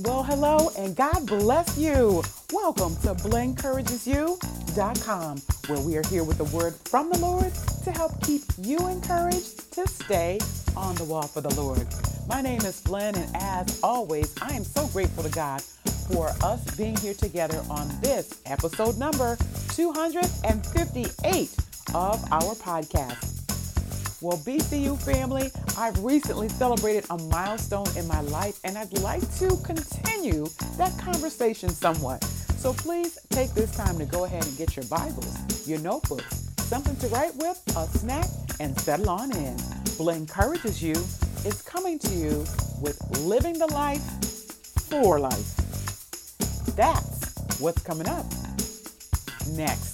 Well, hello and God bless you. Welcome to blenencouragesyou.com, where we are here with the word from the Lord to help keep you encouraged to stay on the wall for the Lord. My name is Blen, and as always, I am so grateful to God for us being here together on this episode number 258 of our podcast. Well, BCU family, I've recently celebrated a milestone in my life and I'd like to continue that conversation somewhat. So please take this time to go ahead and get your Bibles, your notebooks, something to write with, a snack, and settle on in. Blen encourages you is coming to you with living the life for life. That's what's coming up next.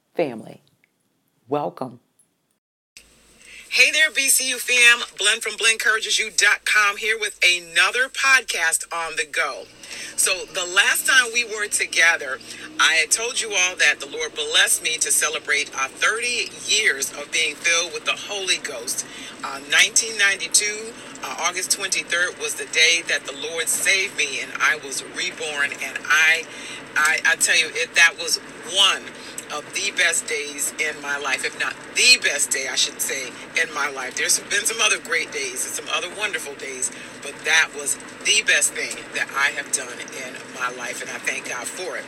family. Welcome. Hey there, BCU fam. Blen from BlenencouragesYou.com here with another podcast on the go. So, the last time we were together, I had told you all that the Lord blessed me to celebrate uh, 30 years of being filled with the Holy Ghost. Uh, 1992, uh, August 23rd, was the day that the Lord saved me and I was reborn. And I, I, I tell you, it, that was one of the best days in my life, if not the best day, I should say, in my life. There's been some other great days and some other wonderful days, but that was the best thing that I have done in my life, and I thank God for it.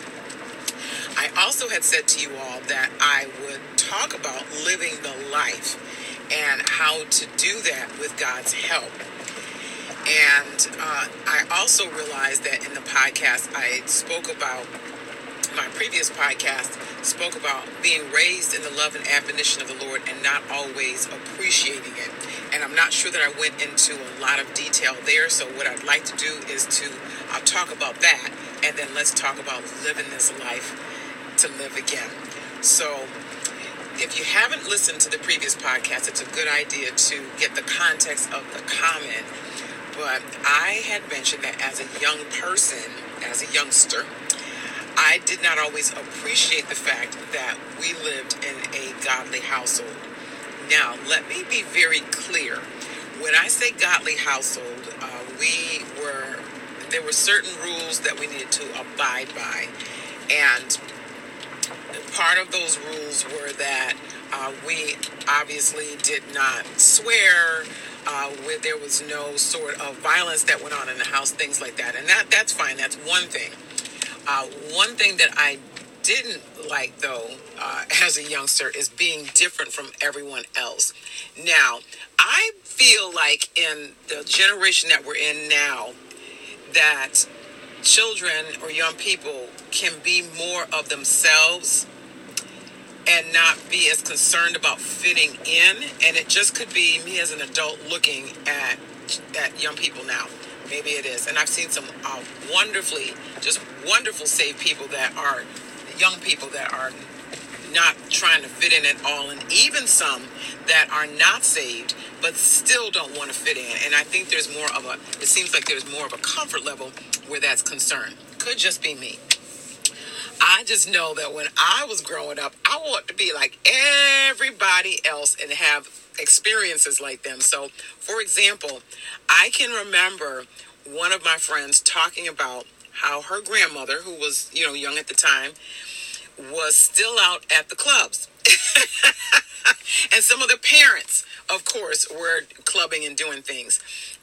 I also had said to you all that I would talk about living the life and how to do that with God's help. And uh, I also realized that in the podcast, I spoke about my previous podcast spoke about being raised in the love and admonition of the Lord and not always appreciating it. And I'm not sure that I went into a lot of detail there. So, what I'd like to do is to I'll talk about that and then let's talk about living this life to live again. So, if you haven't listened to the previous podcast, it's a good idea to get the context of the comment. But I had mentioned that as a young person, as a youngster, I did not always appreciate the fact that we lived in a godly household. Now, let me be very clear. When I say godly household, uh, we were, there were certain rules that we needed to abide by. And part of those rules were that uh, we obviously did not swear, uh, where there was no sort of violence that went on in the house, things like that. And that that's fine. That's one thing. Uh, one thing that I didn't like, though, uh, as a youngster, is being different from everyone else. Now, I feel like in the generation that we're in now, that children or young people can be more of themselves and not be as concerned about fitting in and it just could be me as an adult looking at at young people now maybe it is. And I've seen some uh, wonderfully, just wonderful saved people that are young people that are not trying to fit in at all, and even some that are not saved but still don't want to fit in. And I think there's more of a, it seems like there's more of a comfort level where that's concerned. Could just be me. I just know that when I was growing up, I want to be like everybody else and have experiences like them. So, for example, I can remember one of my friends talking about how her grandmother, who was, you know, young at the time, was still out at the clubs. and some of the parents, of course, were clubbing and doing things.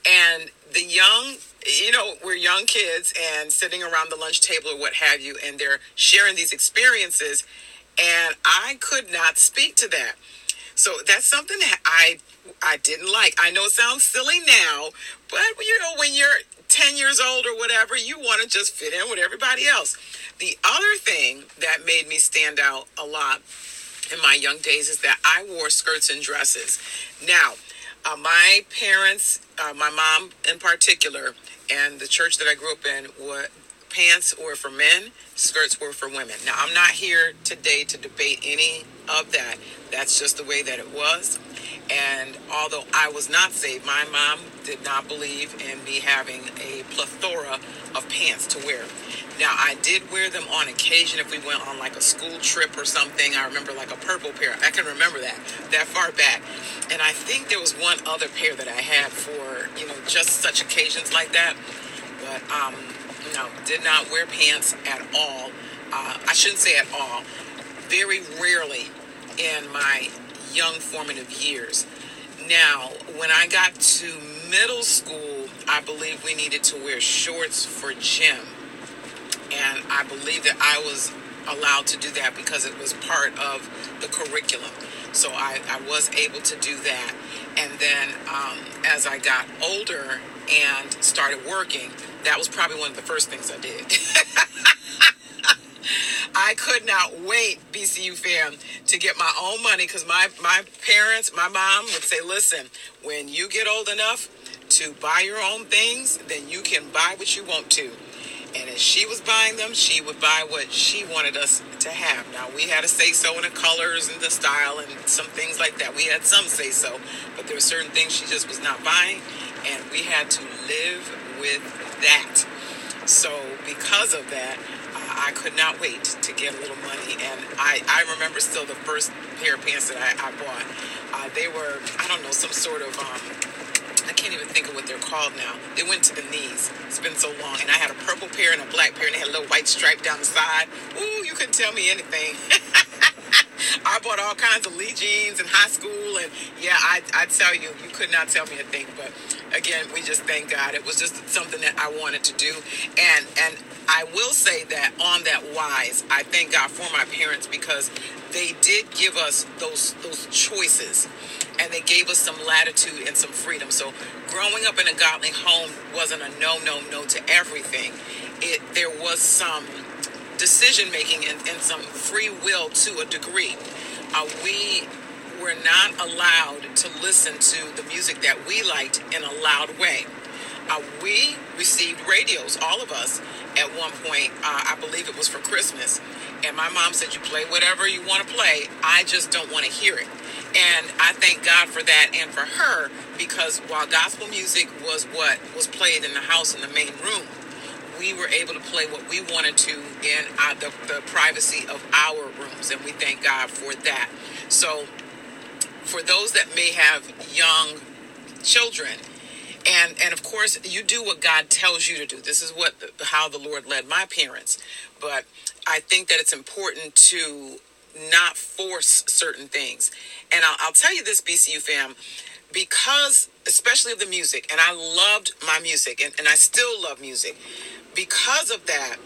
And the young, you know, we're young kids and sitting around the lunch table or what have you, and they're sharing these experiences. And I could not speak to that. So that's something that I I didn't like. I know it sounds silly now, but you know, when you're 10 years old or whatever, you want to just fit in with everybody else. The other thing that made me stand out a lot in my young days is that I wore skirts and dresses. Now, uh, my parents, uh, my mom in particular, and the church that I grew up in, what pants were for men, skirts were for women. Now, I'm not here today to debate any of that. That's just the way that it was. And although I was not saved, my mom did not believe in me having a plethora of pants to wear. Now, I did wear them on occasion if we went on like a school trip or something. I remember like a purple pair. I can remember that, that far back. And I think there was one other pair that I had for, you know, just such occasions like that. But, um, no, did not wear pants at all. Uh, I shouldn't say at all. Very rarely in my young formative years. Now, when I got to middle school, I believe we needed to wear shorts for gym. And I believe that I was allowed to do that because it was part of the curriculum. So I, I was able to do that. And then um, as I got older and started working, that was probably one of the first things I did. I could not wait, BCU fam, to get my own money because my, my parents, my mom would say, listen, when you get old enough to buy your own things, then you can buy what you want to. And as she was buying them, she would buy what she wanted us to have. Now, we had a say so in the colors and the style and some things like that. We had some say so, but there were certain things she just was not buying, and we had to live with that. So, because of that, I could not wait to get a little money. And I, I remember still the first pair of pants that I, I bought. Uh, they were, I don't know, some sort of, um, I can't even think of what they're called now. They went to the knees. It's been so long. And I had a purple pair and a black pair, and they had a little white stripe down the side. Ooh, you couldn't tell me anything. I bought all kinds of Lee jeans in high school, and yeah, I, I tell you, you could not tell me a thing. But again, we just thank God. It was just something that I wanted to do, and and I will say that on that wise, I thank God for my parents because they did give us those those choices and they gave us some latitude and some freedom. So growing up in a godly home wasn't a no no no to everything. It there was some decision making and, and some free will to a degree. Uh, we were not allowed to listen to the music that we liked in a loud way. Uh, we received radios, all of us, at one point. Uh, I believe it was for Christmas. And my mom said, You play whatever you want to play. I just don't want to hear it. And I thank God for that and for her because while gospel music was what was played in the house in the main room, we were able to play what we wanted to in our, the, the privacy of our rooms. And we thank God for that. So, for those that may have young children, and and of course you do what god tells you to do. This is what how the lord led my parents. But i think that it's important to not force certain things. And i'll, I'll tell you this bcu fam because especially of the music and i loved my music and, and i still love music. Because of that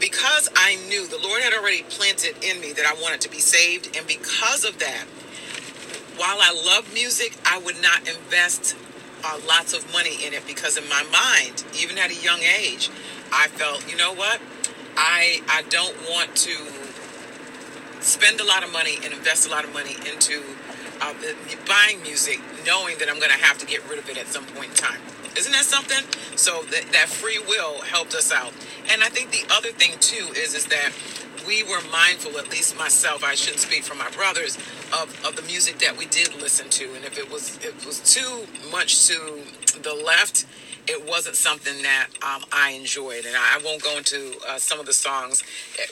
because i knew the lord had already planted in me that i wanted to be saved and because of that while I love music, I would not invest uh, lots of money in it because in my mind, even at a young age, I felt, you know what, I I don't want to spend a lot of money and invest a lot of money into uh, buying music, knowing that I'm going to have to get rid of it at some point in time. Isn't that something? So that, that free will helped us out. And I think the other thing too is is that we were mindful, at least myself, I shouldn't speak for my brothers, of, of the music that we did listen to. And if it was it was too much to the left it wasn't something that um, I enjoyed. And I won't go into uh, some of the songs.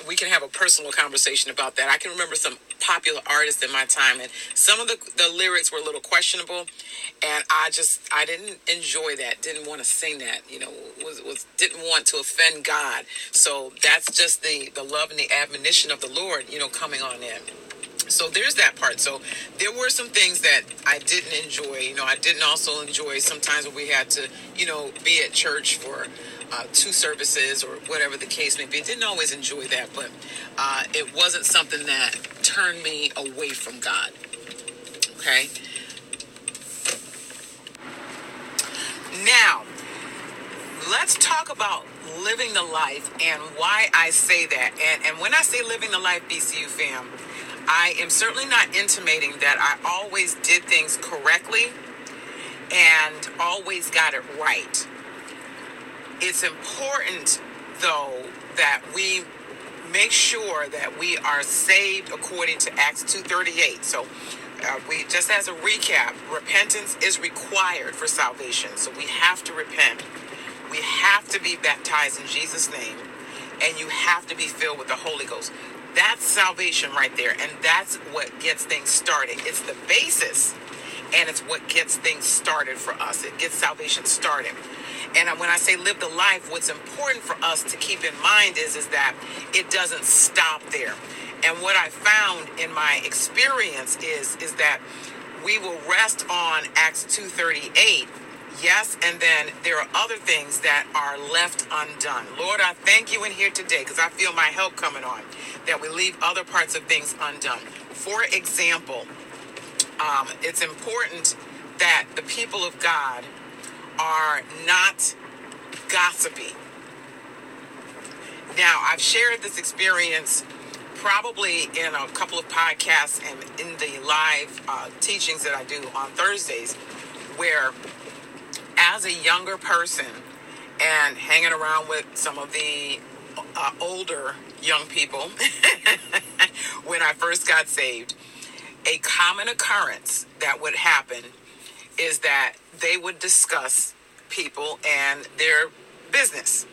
We can have a personal conversation about that. I can remember some popular artists in my time, and some of the, the lyrics were a little questionable. And I just, I didn't enjoy that, didn't want to sing that, you know, was, was didn't want to offend God. So that's just the, the love and the admonition of the Lord, you know, coming on in so there's that part. So there were some things that i didn't enjoy. You know i didn't also enjoy sometimes when we had to you know be at church for uh, two services or whatever the case may be. Didn't always enjoy that but uh, it wasn't something that turned me away from god. Okay? Now let's talk about living the life and why i say that and and when i say living the life bcu fam I am certainly not intimating that I always did things correctly and always got it right. It's important, though, that we make sure that we are saved according to Acts 2:38. So, uh, we just as a recap, repentance is required for salvation. So we have to repent. We have to be baptized in Jesus' name, and you have to be filled with the Holy Ghost. That's salvation right there. And that's what gets things started. It's the basis and it's what gets things started for us. It gets salvation started. And when I say live the life, what's important for us to keep in mind is, is that it doesn't stop there. And what I found in my experience is, is that we will rest on Acts 238 Yes, and then there are other things that are left undone. Lord, I thank you in here today because I feel my help coming on, that we leave other parts of things undone. For example, um, it's important that the people of God are not gossipy. Now, I've shared this experience probably in a couple of podcasts and in the live uh, teachings that I do on Thursdays, where as a younger person and hanging around with some of the uh, older young people when I first got saved, a common occurrence that would happen is that they would discuss people and their business.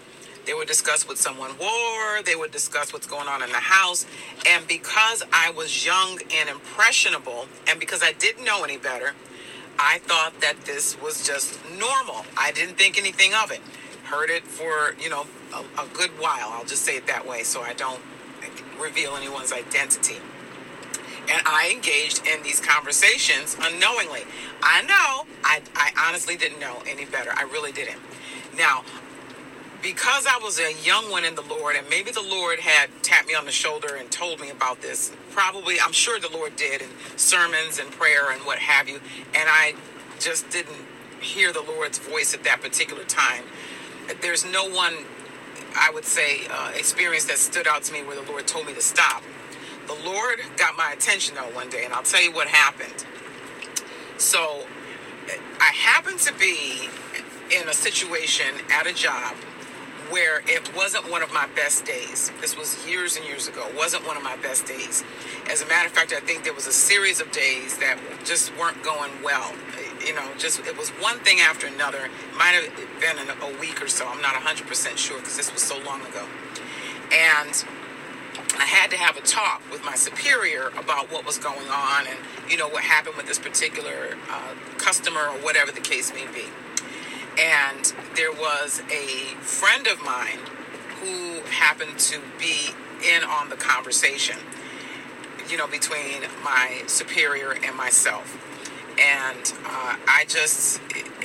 They would discuss what someone wore, they would discuss what's going on in the house. And because I was young and impressionable, and because I didn't know any better, I thought that this was just normal. I didn't think anything of it. Heard it for, you know, a, a good while. I'll just say it that way so I don't reveal anyone's identity. And I engaged in these conversations unknowingly. I know, I, I honestly didn't know any better. I really didn't. Now, because I was a young one in the Lord, and maybe the Lord had tapped me on the shoulder and told me about this. Probably, I'm sure the Lord did in sermons and prayer and what have you. And I just didn't hear the Lord's voice at that particular time. There's no one, I would say, uh, experience that stood out to me where the Lord told me to stop. The Lord got my attention though one day, and I'll tell you what happened. So, I happened to be in a situation at a job where it wasn't one of my best days. This was years and years ago. It wasn't one of my best days. As a matter of fact, I think there was a series of days that just weren't going well. You know, just it was one thing after another. It might have been a week or so. I'm not 100% sure because this was so long ago. And I had to have a talk with my superior about what was going on and, you know, what happened with this particular uh, customer or whatever the case may be. And there was a friend of mine who happened to be in on the conversation, you know, between my superior and myself. And uh, I just,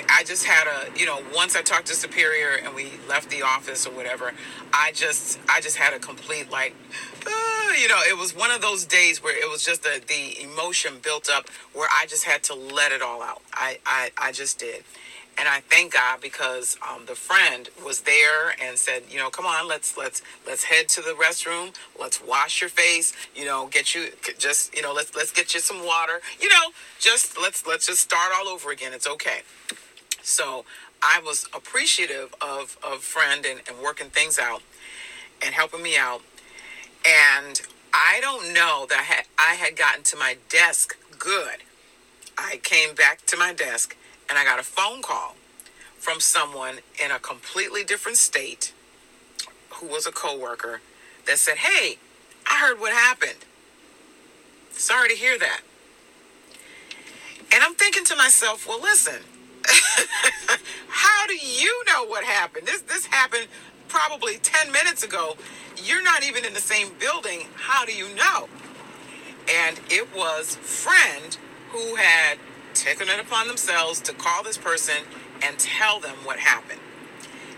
I just had a, you know, once I talked to superior and we left the office or whatever, I just, I just had a complete like, uh, you know, it was one of those days where it was just the, the emotion built up where I just had to let it all out. I, I, I just did. And I thank God because um, the friend was there and said, you know, come on, let's let's let's head to the restroom. Let's wash your face. You know, get you just you know let's let's get you some water. You know, just let's let's just start all over again. It's okay. So I was appreciative of of friend and, and working things out and helping me out. And I don't know that I had, I had gotten to my desk good. I came back to my desk and I got a phone call from someone in a completely different state who was a coworker that said, "Hey, I heard what happened. Sorry to hear that." And I'm thinking to myself, "Well, listen. How do you know what happened? This this happened probably 10 minutes ago. You're not even in the same building. How do you know?" And it was friend who had taken it upon themselves to call this person and tell them what happened.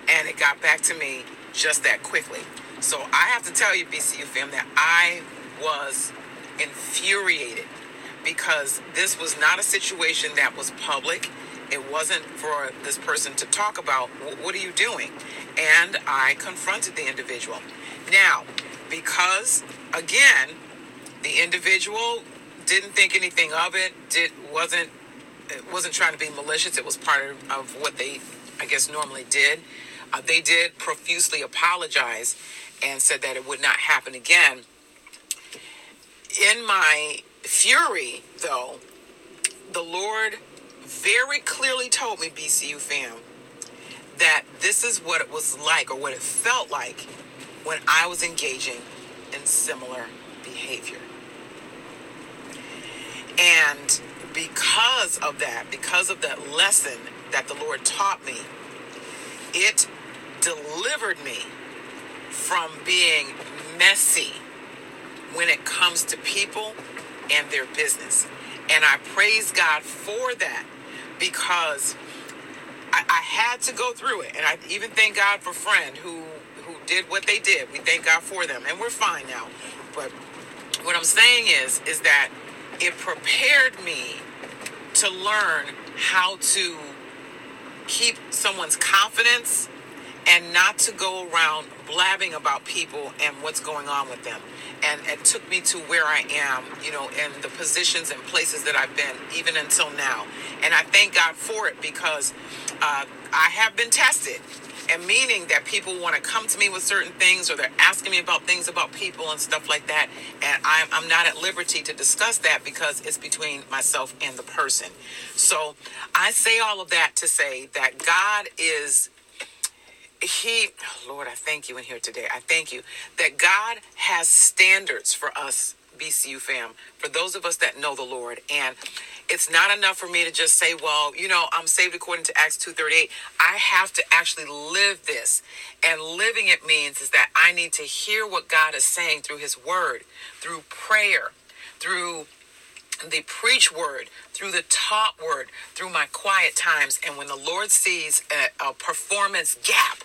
And it got back to me just that quickly. So I have to tell you, BCU fam, that I was infuriated because this was not a situation that was public. It wasn't for this person to talk about, what are you doing? And I confronted the individual. Now, because again, the individual didn't think anything of it, did wasn't it wasn't trying to be malicious. It was part of, of what they, I guess, normally did. Uh, they did profusely apologize and said that it would not happen again. In my fury, though, the Lord very clearly told me, BCU fam, that this is what it was like or what it felt like when I was engaging in similar behavior. And because of that, because of that lesson that the Lord taught me, it delivered me from being messy when it comes to people and their business. And I praise God for that because I, I, had to go through it. And I even thank God for friend who who did what they did. We thank God for them. And we're fine now. But what I'm saying is is that it prepared me to learn how to keep someone's confidence and not to go around blabbing about people and what's going on with them. And it took me to where I am, you know, in the positions and places that I've been, even until now. And I thank God for it because uh, I have been tested and meaning that people want to come to me with certain things or they're asking me about things about people and stuff like that. And I'm, I'm not at liberty to discuss that because it's between myself and the person. So i say all of that to say that god is he lord i thank you in here today. I thank you that god has standards for us bcu fam for those of us that know the lord and it's not enough for me to just say, well, you know, I'm saved according to Acts 2:38. I have to actually live this. And living it means is that I need to hear what God is saying through his word, through prayer, through the preach word, through the taught word, through my quiet times. And when the Lord sees a, a performance gap,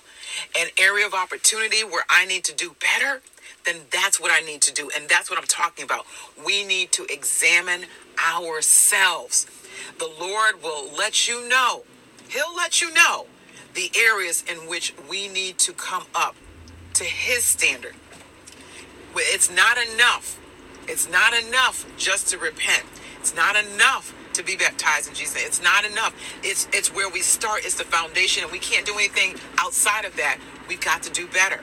an area of opportunity where I need to do better, then that's what I need to do. And that's what I'm talking about. We need to examine ourselves. The Lord will let you know, He'll let you know the areas in which we need to come up to His standard. It's not enough. It's not enough just to repent. It's not enough to be baptized in Jesus. It's not enough. It's it's where we start. It's the foundation, and we can't do anything outside of that. We've got to do better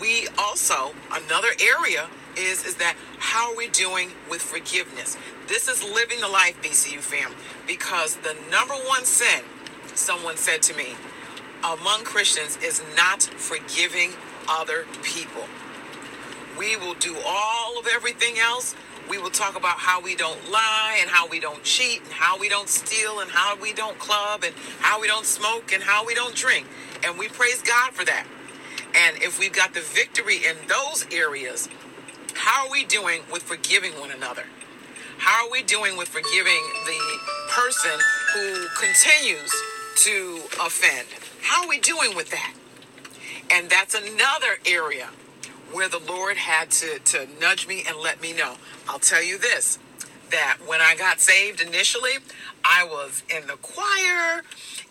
we also another area is is that how are we doing with forgiveness? This is living the life bcu fam because the number one sin someone said to me among christians is not forgiving other people. We will do all of everything else. We will talk about how we don't lie and how we don't cheat and how we don't steal and how we don't club and how we don't smoke and how we don't drink. And we praise god for that and if we've got the victory in those areas, how are we doing with forgiving one another? How are we doing with forgiving the person who continues to offend? How are we doing with that? And that's another area where the Lord had to, to nudge me and let me know. I'll tell you this that when I got saved initially, I was in the choir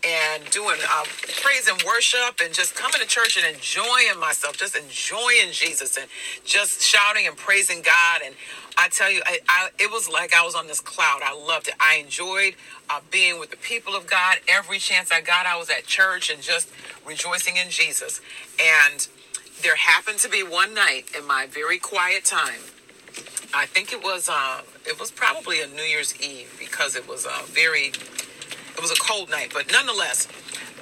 and doing uh, praise and worship and just coming to church and enjoying myself, just enjoying Jesus and just shouting and praising God. And I tell you, I, I, it was like I was on this cloud. I loved it. I enjoyed uh, being with the people of God. Every chance I got, I was at church and just rejoicing in Jesus. And there happened to be one night in my very quiet time. I think it was uh, it was probably a New Year's Eve because it was uh, very it was a cold night, but nonetheless,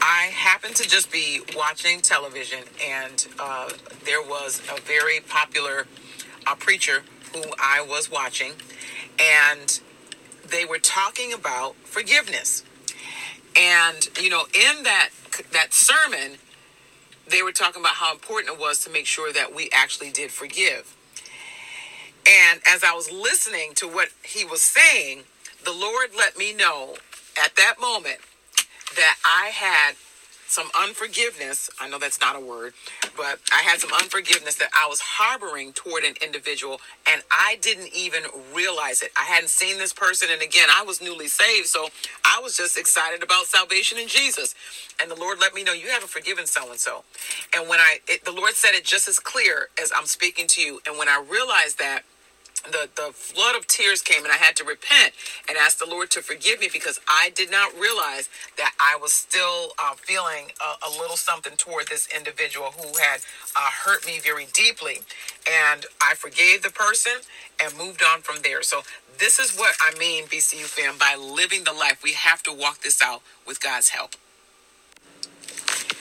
I happened to just be watching television, and uh, there was a very popular uh, preacher who I was watching, and they were talking about forgiveness. And you know, in that that sermon, they were talking about how important it was to make sure that we actually did forgive. And as I was listening to what he was saying, the Lord let me know at that moment that I had some unforgiveness. I know that's not a word, but I had some unforgiveness that I was harboring toward an individual and I didn't even realize it. I hadn't seen this person. And again, I was newly saved. So I was just excited about salvation in Jesus. And the Lord let me know you haven't forgiven so and so. And when I, it, the Lord said it just as clear as I'm speaking to you. And when I realized that, the, the flood of tears came and I had to repent and ask the Lord to forgive me because I did not realize that I was still uh, feeling a, a, little something toward this individual who had uh, hurt me very deeply. And I forgave the person and moved on from there. So, this is what I mean, BCU fam, by living the life. We have to walk this out with God's help.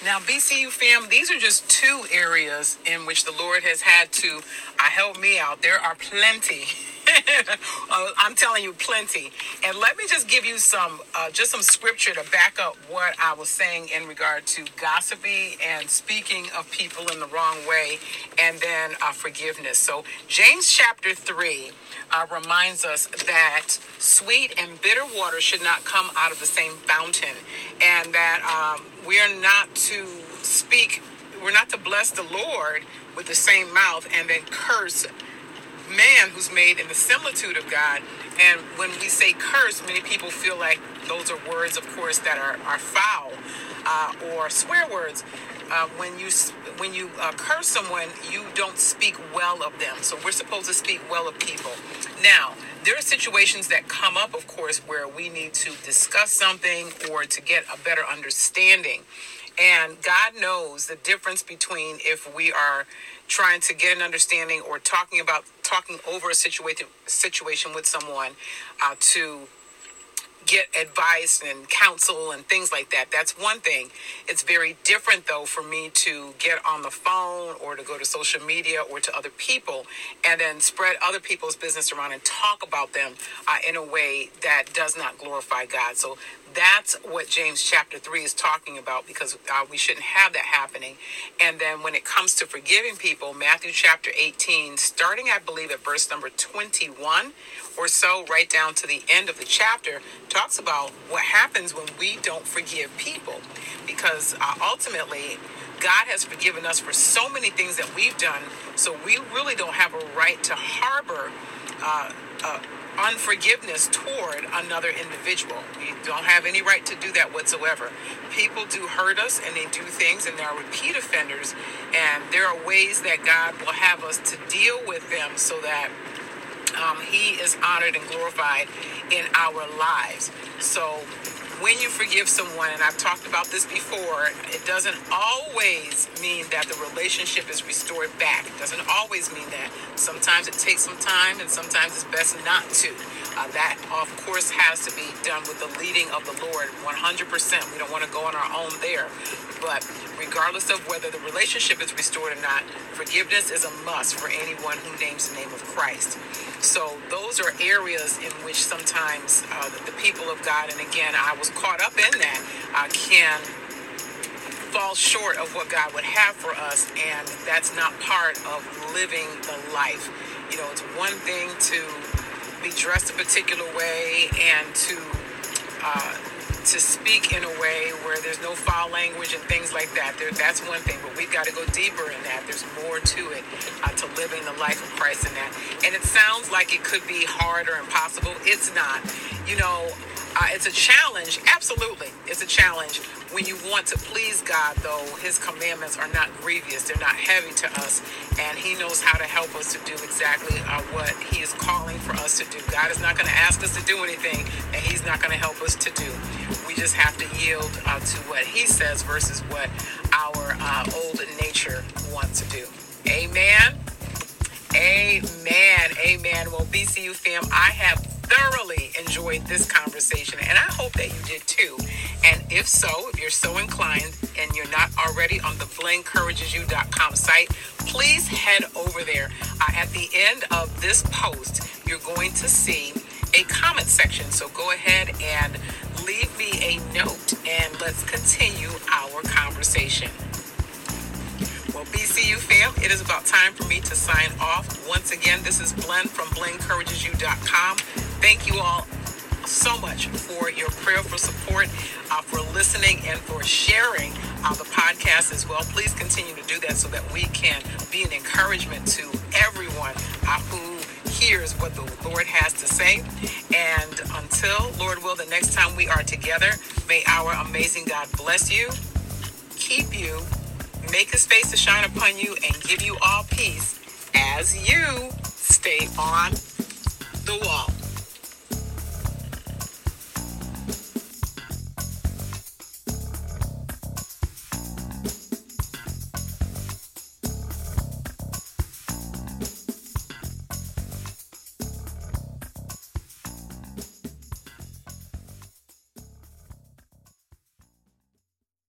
Now, BCU fam, these are just two areas in which the Lord has had to uh, help me out. There are plenty. uh, I'm telling you, plenty. And let me just give you some, uh, just some scripture to back up what I was saying in regard to gossipy and speaking of people in the wrong way, and then uh, forgiveness. So, James chapter 3 uh, reminds us that sweet and bitter water should not come out of the same fountain, and that um, we are not to speak, we're not to bless the Lord with the same mouth and then curse man who's made in the similitude of God. And when we say curse, many people feel like those are words, of course, that are, are foul uh, or swear words. Uh, when you when you uh, curse someone, you don't speak well of them. So we're supposed to speak well of people. Now, there are situations that come up, of course, where we need to discuss something or to get a better understanding. And God knows the difference between if we are trying to get an understanding or talking about talking over a situation situation with someone uh, to get advice and counsel and things like that. That's one thing. It's very different, though, for me to get on the phone or to go to social media or to other people and then spread other people's business around and talk about them uh, in a way that does not glorify God. So that's what James chapter 3 is talking about because uh, we shouldn't have that happening. And then when it comes to forgiving people, Matthew chapter 18, starting, I believe, at verse number 21 or so, right down to the end of the chapter, talks about what happens when we don't forgive people. Because uh, ultimately, God has forgiven us for so many things that we've done, so we really don't have a right to harbor. Uh, uh, unforgiveness toward another individual. We don't have any right to do that whatsoever. People do hurt us and they do things and they are repeat offenders. And there are ways that God will have us to deal with them so that um, He is honored and glorified in our lives. So when you forgive someone, and I've talked about this before, it doesn't always mean that the relationship is restored back. It doesn't always mean that. Sometimes it takes some time, and sometimes it's best not to. Uh, that, of course, has to be done with the leading of the Lord 100%. We don't want to go on our own there. But regardless of whether the relationship is restored or not, forgiveness is a must for anyone who names the name of Christ. So those are areas in which sometimes uh, the people of God, and again, I was caught up in that, uh, can fall short of what God would have for us, and that's not part of living the life. You know, it's one thing to be dressed a particular way and to uh, to speak in a way where there's no foul language and things like that. There, that's one thing, but we've got to go deeper in that. There's more to it uh, to living the life of Christ in that. And it sounds like it could be hard or impossible. It's not. You know, uh, it's a challenge, absolutely. It's a challenge. When you want to please God, though, His commandments are not grievous, they're not heavy to us, and He knows how to help us to do exactly uh, what He is calling for us to do. God is not going to ask us to do anything, and He's not going to help us to do. We just have to yield uh, to what He says versus what our uh, old nature wants to do. Amen. Amen. Amen. Well, BCU fam, I have thoroughly enjoyed this conversation, and I hope that you did too. And if so, if you're so inclined and you're not already on the blenencouragesyou.com site, please head over there. Uh, at the end of this post, you're going to see a comment section. So go ahead and leave me a note and let's continue our conversation. Well, BCU fam, it is about time for me to sign off. Once again, this is Blen from blenencouragesyou.com. Thank you all so much for your prayerful support, uh, for listening, and for sharing uh, the podcast as well. Please continue to do that so that we can be an encouragement to everyone uh, who hears what the Lord has to say. And until, Lord will, the next time we are together, may our amazing God bless you, keep you, make his face to shine upon you, and give you all peace as you stay on the wall.